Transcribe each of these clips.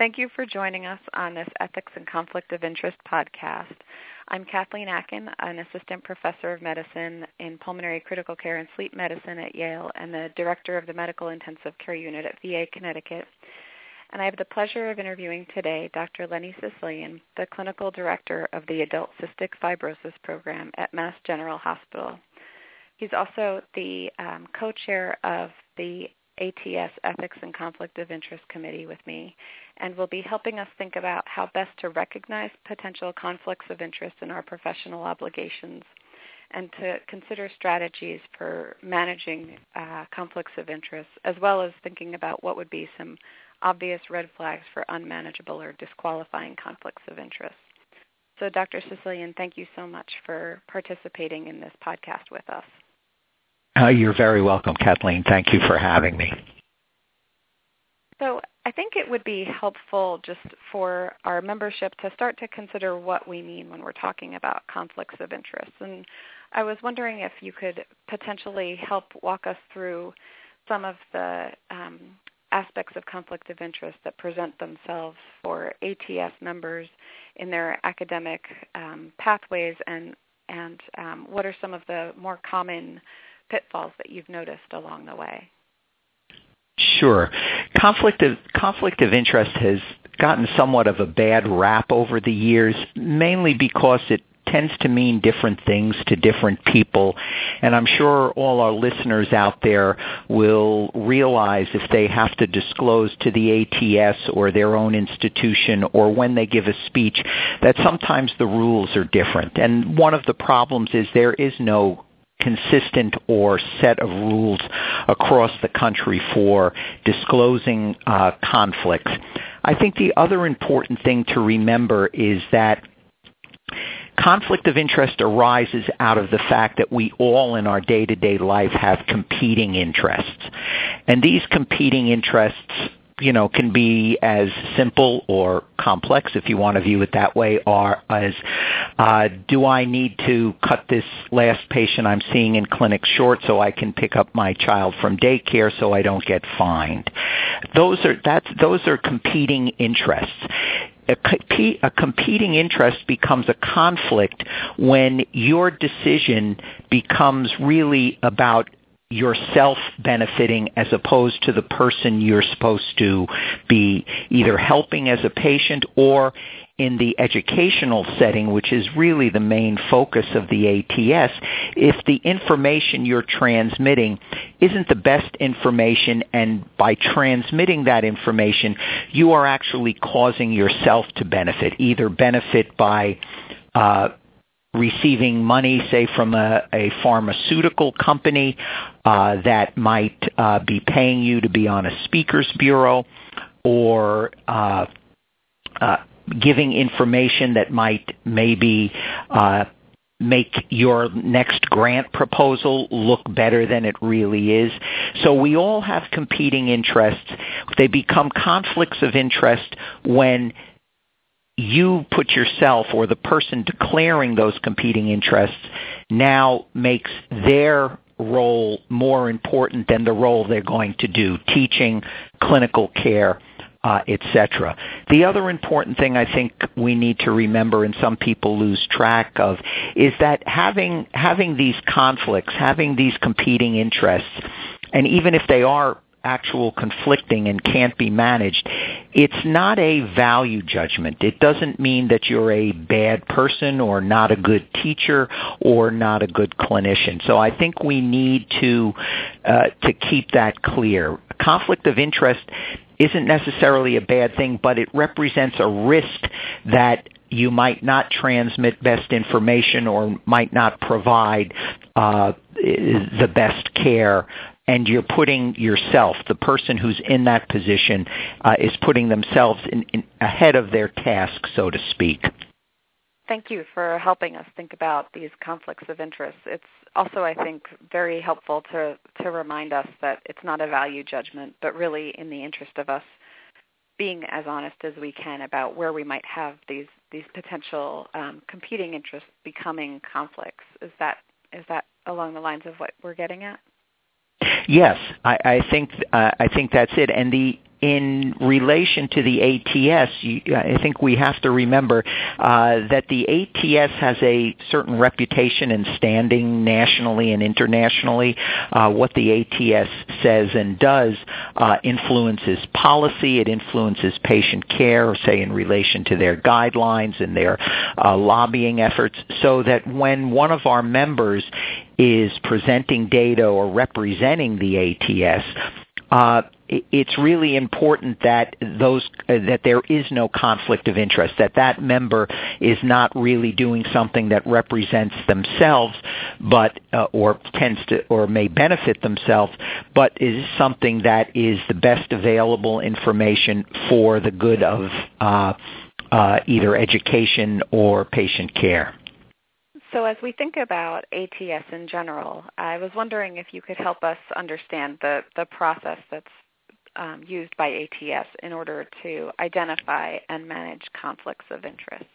Thank you for joining us on this Ethics and Conflict of Interest podcast. I'm Kathleen Akin, an assistant professor of medicine in pulmonary critical care and sleep medicine at Yale and the director of the medical intensive care unit at VA Connecticut. And I have the pleasure of interviewing today Dr. Lenny Sicilian, the clinical director of the Adult Cystic Fibrosis Program at Mass General Hospital. He's also the um, co-chair of the ATS Ethics and Conflict of Interest Committee with me and will be helping us think about how best to recognize potential conflicts of interest in our professional obligations and to consider strategies for managing uh, conflicts of interest, as well as thinking about what would be some obvious red flags for unmanageable or disqualifying conflicts of interest. So Dr. Sicilian, thank you so much for participating in this podcast with us. Uh, you're very welcome, Kathleen. Thank you for having me. So I think it would be helpful just for our membership to start to consider what we mean when we're talking about conflicts of interest. And I was wondering if you could potentially help walk us through some of the um, aspects of conflict of interest that present themselves for ATS members in their academic um, pathways and, and um, what are some of the more common pitfalls that you've noticed along the way? Sure. Conflict of conflict of interest has gotten somewhat of a bad rap over the years, mainly because it tends to mean different things to different people. And I'm sure all our listeners out there will realize if they have to disclose to the ATS or their own institution or when they give a speech that sometimes the rules are different. And one of the problems is there is no consistent or set of rules across the country for disclosing uh, conflicts. I think the other important thing to remember is that conflict of interest arises out of the fact that we all in our day-to-day life have competing interests. And these competing interests you know, can be as simple or complex, if you want to view it that way, or as uh, do I need to cut this last patient I'm seeing in clinic short so I can pick up my child from daycare so I don't get fined? Those are that's those are competing interests. A, a, competing interest becomes a conflict when your decision becomes really about yourself benefiting as opposed to the person you're supposed to be either helping as a patient or in the educational setting, which is really the main focus of the ATS, if the information you're transmitting isn't the best information and by transmitting that information, you are actually causing yourself to benefit, either benefit by uh, receiving money, say, from a, a pharmaceutical company uh, that might uh, be paying you to be on a speakers bureau or uh, uh, giving information that might maybe uh, make your next grant proposal look better than it really is. So we all have competing interests. They become conflicts of interest when you put yourself or the person declaring those competing interests now makes their role more important than the role they're going to do, teaching, clinical care, uh, etc. The other important thing I think we need to remember, and some people lose track of, is that having having these conflicts, having these competing interests, and even if they are actual conflicting and can't be managed, it's not a value judgment. It doesn't mean that you're a bad person or not a good teacher or not a good clinician. So I think we need to uh, to keep that clear. Conflict of interest isn't necessarily a bad thing, but it represents a risk that you might not transmit best information or might not provide uh, the best care and you're putting yourself, the person who's in that position, uh, is putting themselves in, in, ahead of their task, so to speak. Thank you for helping us think about these conflicts of interest. It's also, I think, very helpful to, to remind us that it's not a value judgment, but really in the interest of us being as honest as we can about where we might have these these potential um, competing interests becoming conflicts. Is that is that along the lines of what we're getting at? Yes, I, I think uh, I think that's it. And the in relation to the ATS, I think we have to remember uh, that the ATS has a certain reputation and standing nationally and internationally. Uh, what the ATS says and does uh, influences policy. It influences patient care, say in relation to their guidelines and their uh, lobbying efforts, so that when one of our members is presenting data or representing the ATS, uh, it's really important that those uh, that there is no conflict of interest that that member is not really doing something that represents themselves but uh, or tends to or may benefit themselves but is something that is the best available information for the good of uh, uh either education or patient care. So as we think about ATS in general, I was wondering if you could help us understand the, the process that's um, used by ATS in order to identify and manage conflicts of interest.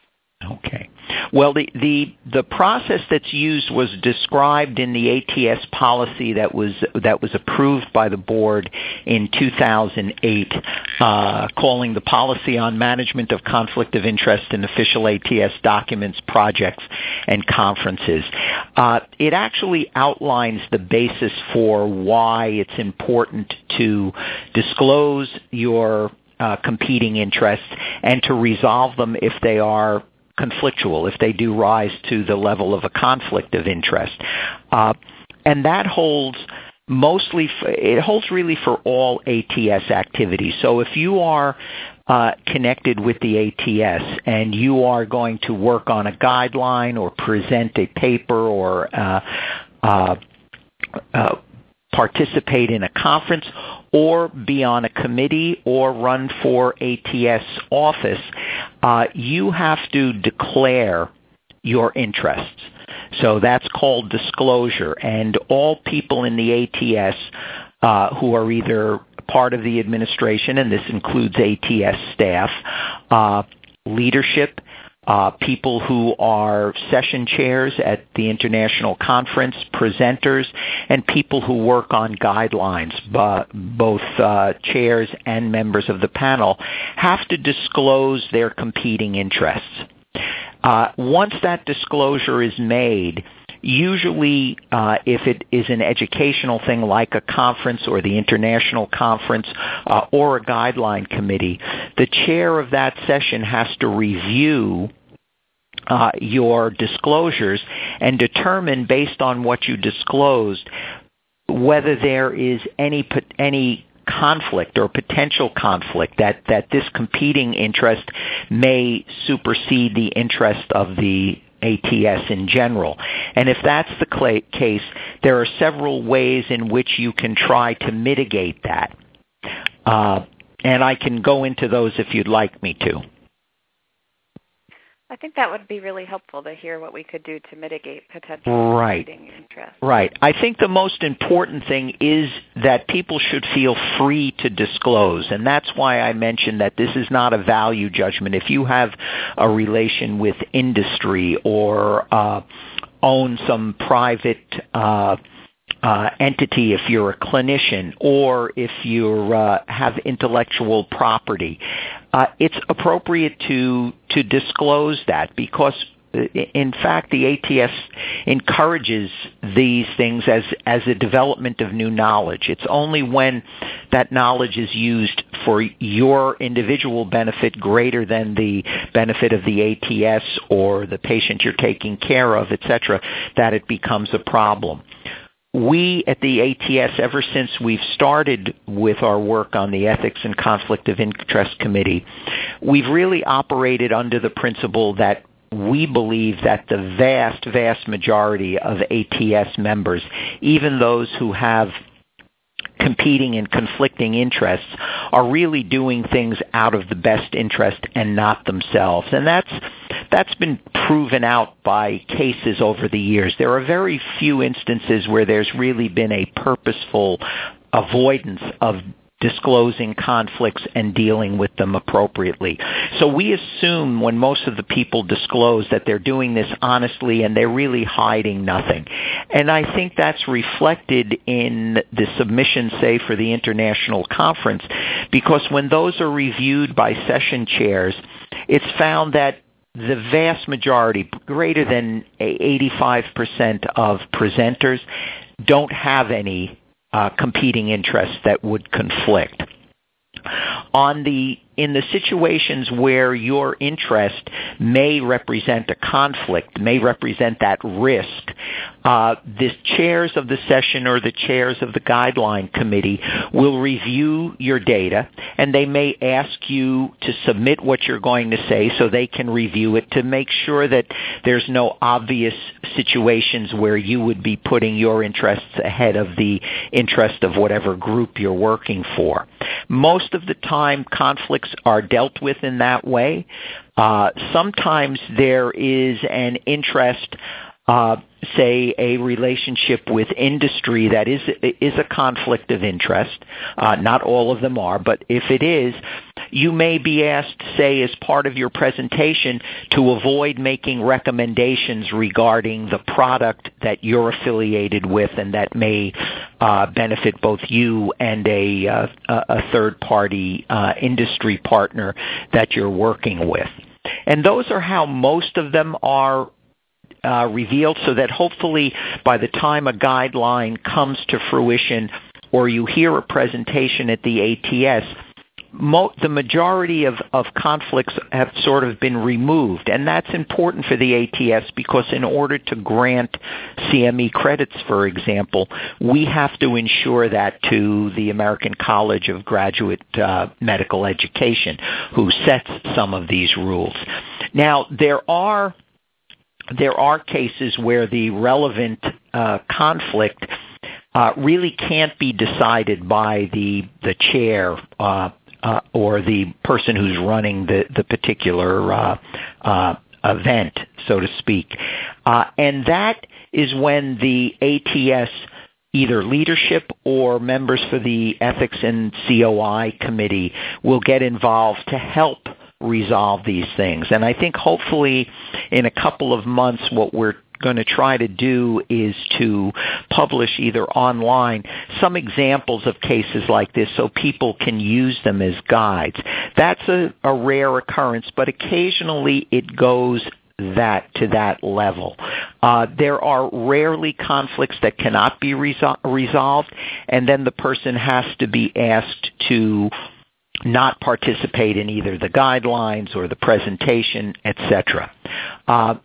Okay. Well, the, the the process that's used was described in the ATS policy that was that was approved by the board in 2008, uh, calling the policy on management of conflict of interest in official ATS documents, projects, and conferences. Uh, it actually outlines the basis for why it's important to disclose your uh, competing interests and to resolve them if they are conflictual, if they do rise to the level of a conflict of interest. Uh, and that holds mostly, it holds really for all ATS activities. So if you are uh, connected with the ATS and you are going to work on a guideline or present a paper or uh, uh, uh participate in a conference or be on a committee or run for ATS office, uh, you have to declare your interests. So that's called disclosure. And all people in the ATS uh, who are either part of the administration, and this includes ATS staff, uh, leadership, uh, people who are session chairs at the international conference, presenters, and people who work on guidelines, both uh, chairs and members of the panel, have to disclose their competing interests. Uh, once that disclosure is made, Usually, uh, if it is an educational thing like a conference or the international conference uh, or a guideline committee, the chair of that session has to review your disclosures and determine based on what you disclosed whether there is any any conflict or potential conflict that that this competing interest may supersede the interest of the ATS in general. And if that's the case, there are several ways in which you can try to mitigate that. Uh, and I can go into those if you'd like me to. I think that would be really helpful to hear what we could do to mitigate potential right. interest. Right. I think the most important thing is that people should feel free to disclose, and that's why I mentioned that this is not a value judgment. If you have a relation with industry or uh, own some private uh, uh, entity if you're a clinician or if you uh, have intellectual property. Uh, it's appropriate to to disclose that because uh, in fact, the ATS encourages these things as, as a development of new knowledge. It's only when that knowledge is used for your individual benefit greater than the benefit of the ATS or the patient you're taking care of, etc., that it becomes a problem we at the ATS, ever since we've started with our work on the Ethics and Conflict of Interest Committee, we've really operated under the principle that we believe that the vast, vast majority of ATS members, even those who have competing and conflicting interests are really doing things out of the best interest and not themselves. And that's that's been proven out by cases over the years. There are very few instances where there's really been a purposeful avoidance of disclosing conflicts and dealing with them appropriately. So we assume when most of the people disclose that they're doing this honestly and they're really hiding nothing. And I think that's reflected in the submissions, say, for the international conference, because when those are reviewed by session chairs, it's found that the vast majority, greater than 85% of presenters, don't have any uh, competing interests that would conflict. On the in the situations where your interest may represent a conflict, may represent that risk, the chairs of the session or the chairs of the guideline committee will review your data and they may ask you to submit what you're going to say so they can review it to make sure that there's no obvious situations where you would be putting your interests ahead of the interest of whatever group you're working for. Most of the time conflicts conflicts are dealt with in that way. Uh, sometimes there is an interest uh, say a relationship with industry that is is a conflict of interest. Uh, not all of them are, but if it is, you may be asked, say, as part of your presentation, to avoid making recommendations regarding the product that you're affiliated with and that may uh, benefit both you and a, uh, a third party uh, industry partner that you're working with. And those are how most of them are revealed so that hopefully by the time a guideline comes to fruition or you hear a presentation at the ATS, the majority of, of conflicts have sort of been removed. And that's important for the ATS because in order to grant CME credits, for example, we have to ensure that to the American College of Graduate uh, Medical Education, who sets some of these rules. Now, there are there are cases where the relevant uh, conflict uh, really can't be decided by the the chair uh, or the person who's running the the particular event, so to speak, and that is when the ATS either leadership or members for the ethics and COI committee will get involved to help resolve these things. And I think hopefully in a couple of months what we're going to try to do is to publish either online some examples of cases like this so people can use them as guides. That's a, a rare occurrence, but occasionally it goes that to that level. Uh, there are rarely conflicts that cannot be resol- resolved, and then the person has to be asked to not participate in either the guidelines or the presentation, etc. Uh,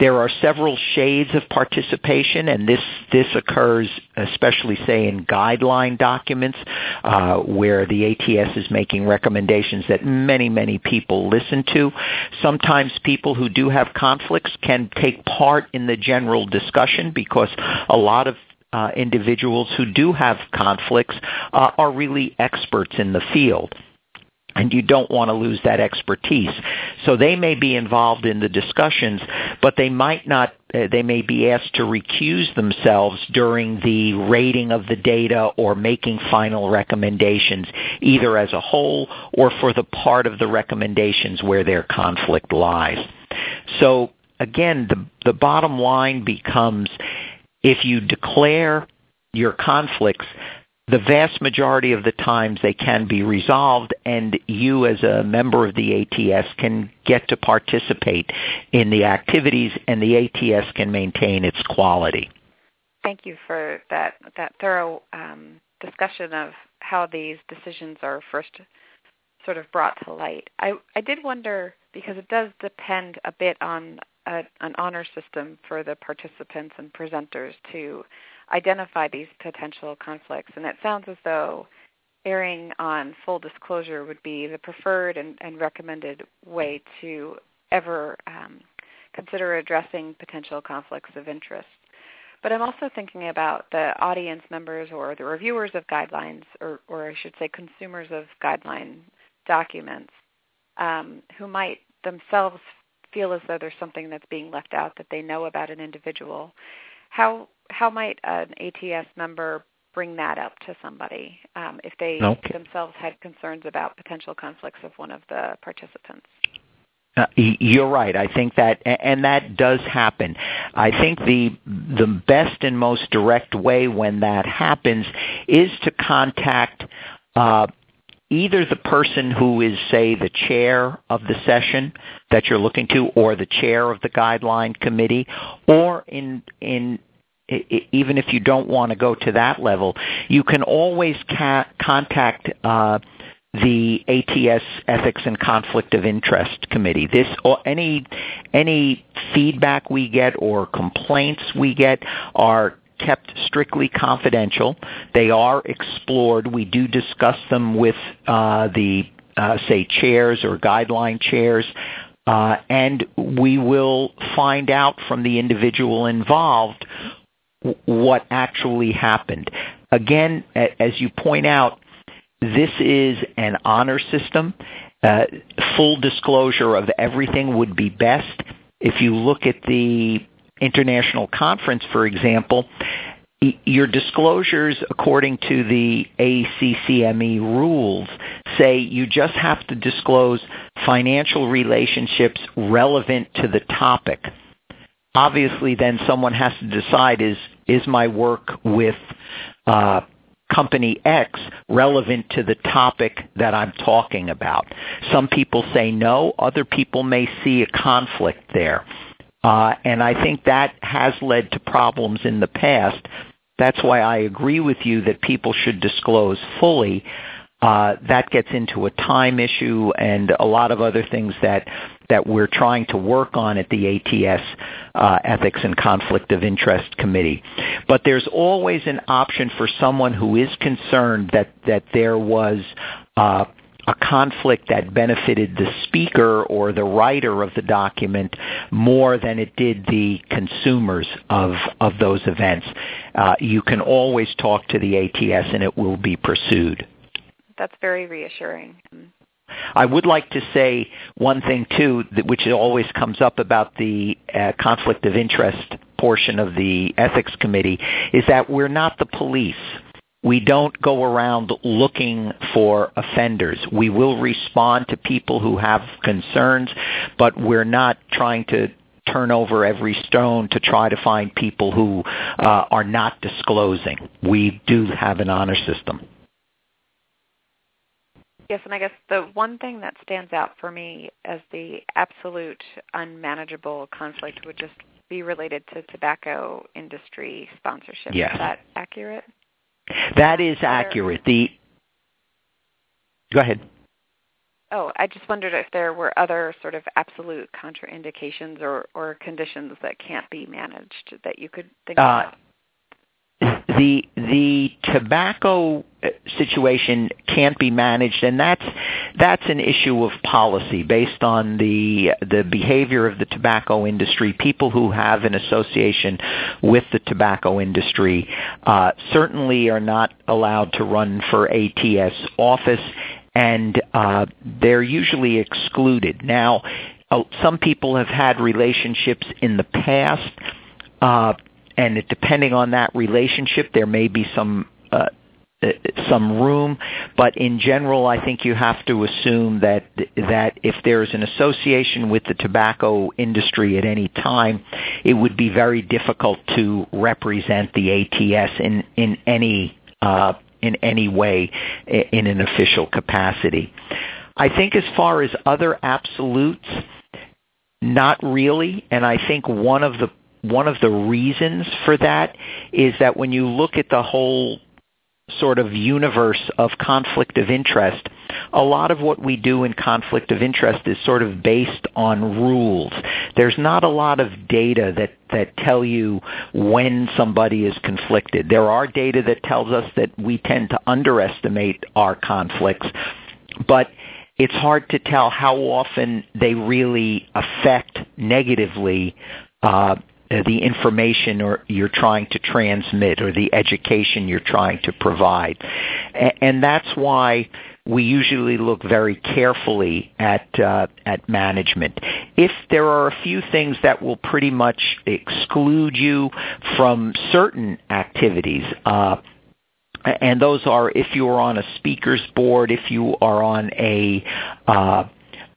there are several shades of participation, and this this occurs especially, say, in guideline documents uh, where the ATS is making recommendations that many many people listen to. Sometimes people who do have conflicts can take part in the general discussion because a lot of individuals who do have conflicts uh, are really experts in the field and you don't want to lose that expertise. So they may be involved in the discussions, but they might not, uh, they may be asked to recuse themselves during the rating of the data or making final recommendations, either as a whole or for the part of the recommendations where their conflict lies. So again, the, the bottom line becomes if you declare your conflicts, the vast majority of the times they can be resolved and you as a member of the ATS can get to participate in the activities and the ATS can maintain its quality. Thank you for that, that thorough um, discussion of how these decisions are first sort of brought to light. I, I did wonder, because it does depend a bit on a, an honor system for the participants and presenters to identify these potential conflicts. And it sounds as though erring on full disclosure would be the preferred and, and recommended way to ever um, consider addressing potential conflicts of interest. But I'm also thinking about the audience members or the reviewers of guidelines, or, or I should say consumers of guideline documents, um, who might themselves feel as though there's something that's being left out that they know about an individual. How how might an ATS member bring that up to somebody um, if they okay. themselves had concerns about potential conflicts of one of the participants. Uh, you're right. I think that, and that does happen. I think the the best and most direct way when that happens is to contact uh, either the person who is, say, the chair of the session that you're looking to, or the chair of the guideline committee, or in in even if you don't want to go to that level, you can always ca- contact uh, the ATS Ethics and Conflict of Interest Committee. This or any any feedback we get or complaints we get are kept strictly confidential. They are explored. We do discuss them with uh, the uh, say chairs or guideline chairs. Uh, and we will find out from the individual involved what actually happened. Again, as you point out, this is an honor system. Uh, full disclosure of everything would be best. If you look at the international conference, for example, your disclosures according to the ACCME rules say you just have to disclose financial relationships relevant to the topic. Obviously, then someone has to decide is is my work with uh, company X relevant to the topic that I'm talking about? Some people say no. Other people may see a conflict there. Uh, and I think that has led to problems in the past. That's why I agree with you that people should disclose fully. Uh, that gets into a time issue and a lot of other things that that we're trying to work on at the ATS uh, Ethics and Conflict of Interest Committee. But there's always an option for someone who is concerned that that there was uh, a conflict that benefited the speaker or the writer of the document more than it did the consumers of of those events. Uh, you can always talk to the ATS and it will be pursued. That's very reassuring. I would like to say one thing too, which always comes up about the uh, conflict of interest portion of the ethics committee, is that we're not the police we don't go around looking for offenders. We will respond to people who have concerns, but we're not trying to turn over every stone to try to find people who uh, are not disclosing. We do have an honor system. Yes, and I guess the one thing that stands out for me as the absolute unmanageable conflict would just be related to tobacco industry sponsorship. Yes. Is that accurate? That is accurate. The Go ahead. Oh, I just wondered if there were other sort of absolute contraindications or, or conditions that can't be managed that you could think uh, of the the tobacco uh, situation can't be managed and that's that's an issue of policy based on the the behavior of the tobacco industry. People who have an association with the tobacco industry uh, certainly are not allowed to run for ATS office and uh, they're usually excluded. Now uh, some people have had relationships in the past uh, and depending on that relationship, there may be some uh, uh, some room, but in general, I think you have to assume that that if there's an association with the tobacco industry at any time, it would be very difficult to represent the ATS in in any uh, in any way in an official capacity. I think as far as other absolutes, not really, and I think one of the one of the reasons for that is that when you look at the whole sort of universe of conflict of interest, a lot of what we do in conflict of interest is sort of based on rules. There's not a lot of data that, that tell you when somebody is conflicted. There are data that tells us that we tend to underestimate our conflicts, but it's hard to tell how often they really affect negatively uh, the information or you're trying to transmit or the education you're trying to provide. And that's why we usually look very carefully at uh, at management. If there are a few things that will pretty much exclude you from certain activities, uh, and those are if you are on a speakers board, if you are on a uh,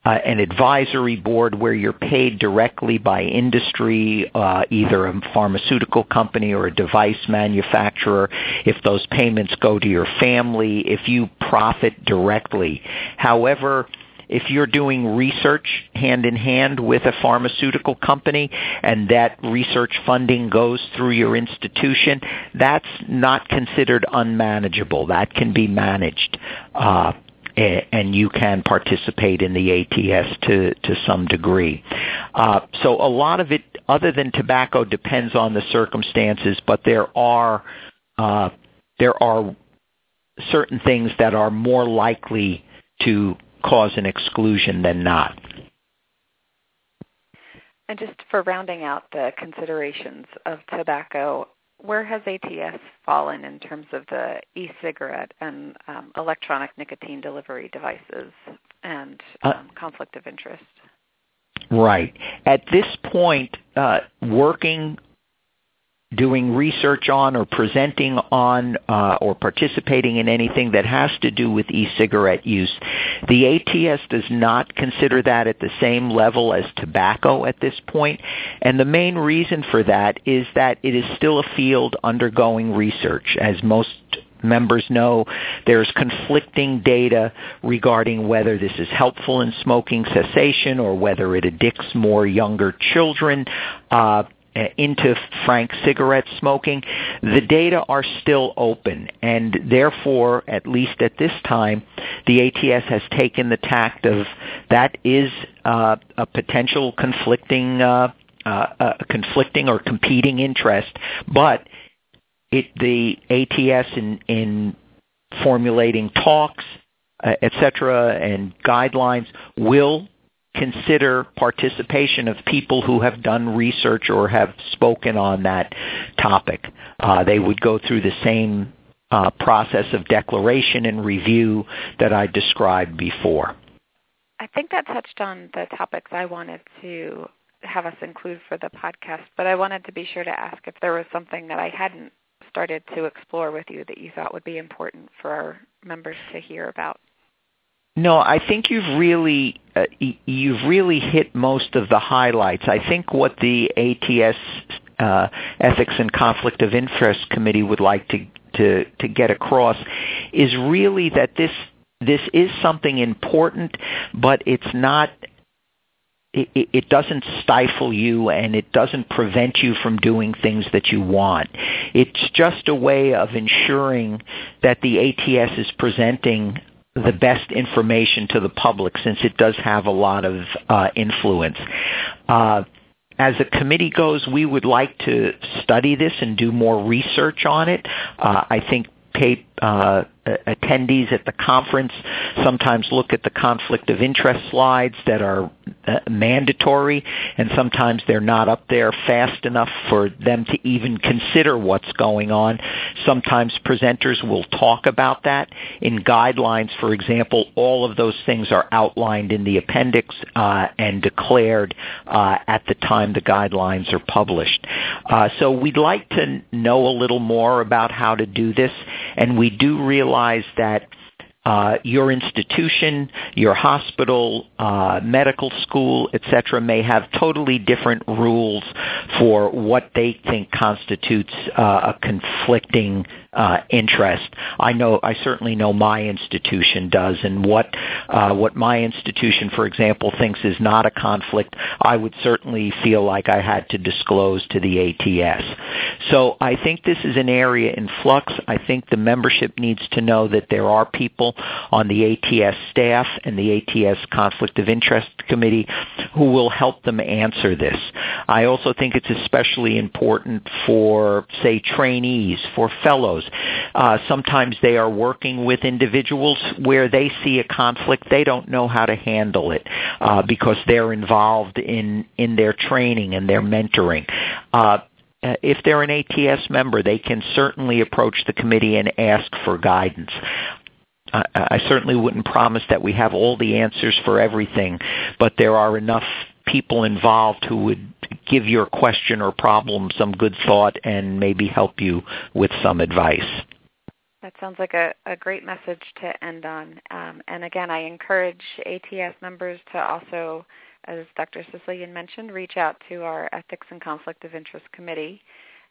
uh, an advisory board where you're paid directly by industry, uh, either a pharmaceutical company or a device manufacturer, if those payments go to your family, if you profit directly. However, if you're doing research hand in hand with a pharmaceutical company and that research funding goes through your institution, that's not considered unmanageable. That can be managed. Uh, and you can participate in the ATS to, to some degree. Uh, so a lot of it, other than tobacco, depends on the circumstances, but there are uh, there are certain things that are more likely to cause an exclusion than not. And just for rounding out the considerations of tobacco, where has ATS fallen in terms of the e-cigarette and um, electronic nicotine delivery devices and uh, um, uh, conflict of interest? Right. At this point, uh, working doing research on or presenting on uh, or participating in anything that has to do with e-cigarette use. The ATS does not consider that at the same level as tobacco at this point, and the main reason for that is that it is still a field undergoing research. As most members know there's conflicting data regarding whether this is helpful in smoking cessation or whether it addicts more younger children. Uh, into frank cigarette smoking, the data are still open, and therefore, at least at this time, the ATS has taken the tact of that is uh, a potential conflicting, uh, uh, uh, conflicting or competing interest, but it, the ATS in, in formulating talks, uh, etc., and guidelines will consider participation of people who have done research or have spoken on that topic. Uh, they would go through the same uh, process of declaration and review that I described before. I think that touched on the topics I wanted to have us include for the podcast, but I wanted to be sure to ask if there was something that I hadn't started to explore with you that you thought would be important for our members to hear about. No, I think you've really uh, you've really hit most of the highlights. I think what the ATS uh, Ethics and Conflict of Interest Committee would like to to to get across is really that this this is something important, but it's not it, it, doesn't stifle you and it doesn't prevent you from doing things that you want. It's just a way of ensuring that the ATS is presenting the best information to the public since it does have a lot of uh, influence. Uh, as a committee goes, we would like to study this and do more research on it. Uh, I think uh, attendees at the conference sometimes look at the conflict of interest slides that are uh, mandatory and sometimes they're not up there fast enough for them to even consider what's going on. Sometimes presenters will talk about that. In guidelines, for example, all of those things are outlined in the appendix uh, and declared uh, at the time the guidelines are published. Uh, so we'd like to know a little more about how to do this, and we do realize that uh, your institution, your hospital, uh, medical school, etc., may have totally different rules for what they think constitutes uh, a conflicting uh, interest. I know, I certainly know my institution does, and what uh, what my institution, for example, thinks is not a conflict, I would certainly feel like I had to disclose to the ATS. So I think this is an area in flux. I think the membership needs to know that there are on the ATS staff and the ATS Conflict of Interest Committee who will help them answer this. I also think it's especially important for, say, trainees, for fellows uh, sometimes they are working with individuals where they see a conflict, they don't know how to handle it uh, because they're involved in in their training and their mentoring. Uh, if they're an ATS member, they can certainly approach the committee and ask for guidance. I, I certainly wouldn't promise that we have all the answers for everything, but there are enough people involved who would give your question or problem some good thought and maybe help you with some advice. That sounds like a, a great message to end on. Um, and again, I encourage ATS members to also, as Dr. Sicilian mentioned, reach out to our Ethics and Conflict of Interest Committee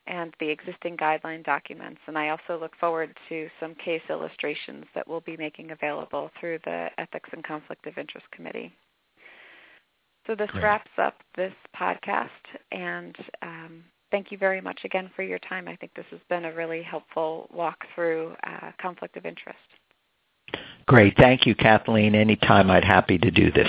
and the existing guideline documents. And I also look forward to some case illustrations that we'll be making available through the Ethics and Conflict of Interest Committee. So this Great. wraps up this podcast, and um, thank you very much again for your time. I think this has been a really helpful walk through uh, conflict of interest. Great. Thank you, Kathleen. Anytime I'd happy to do this.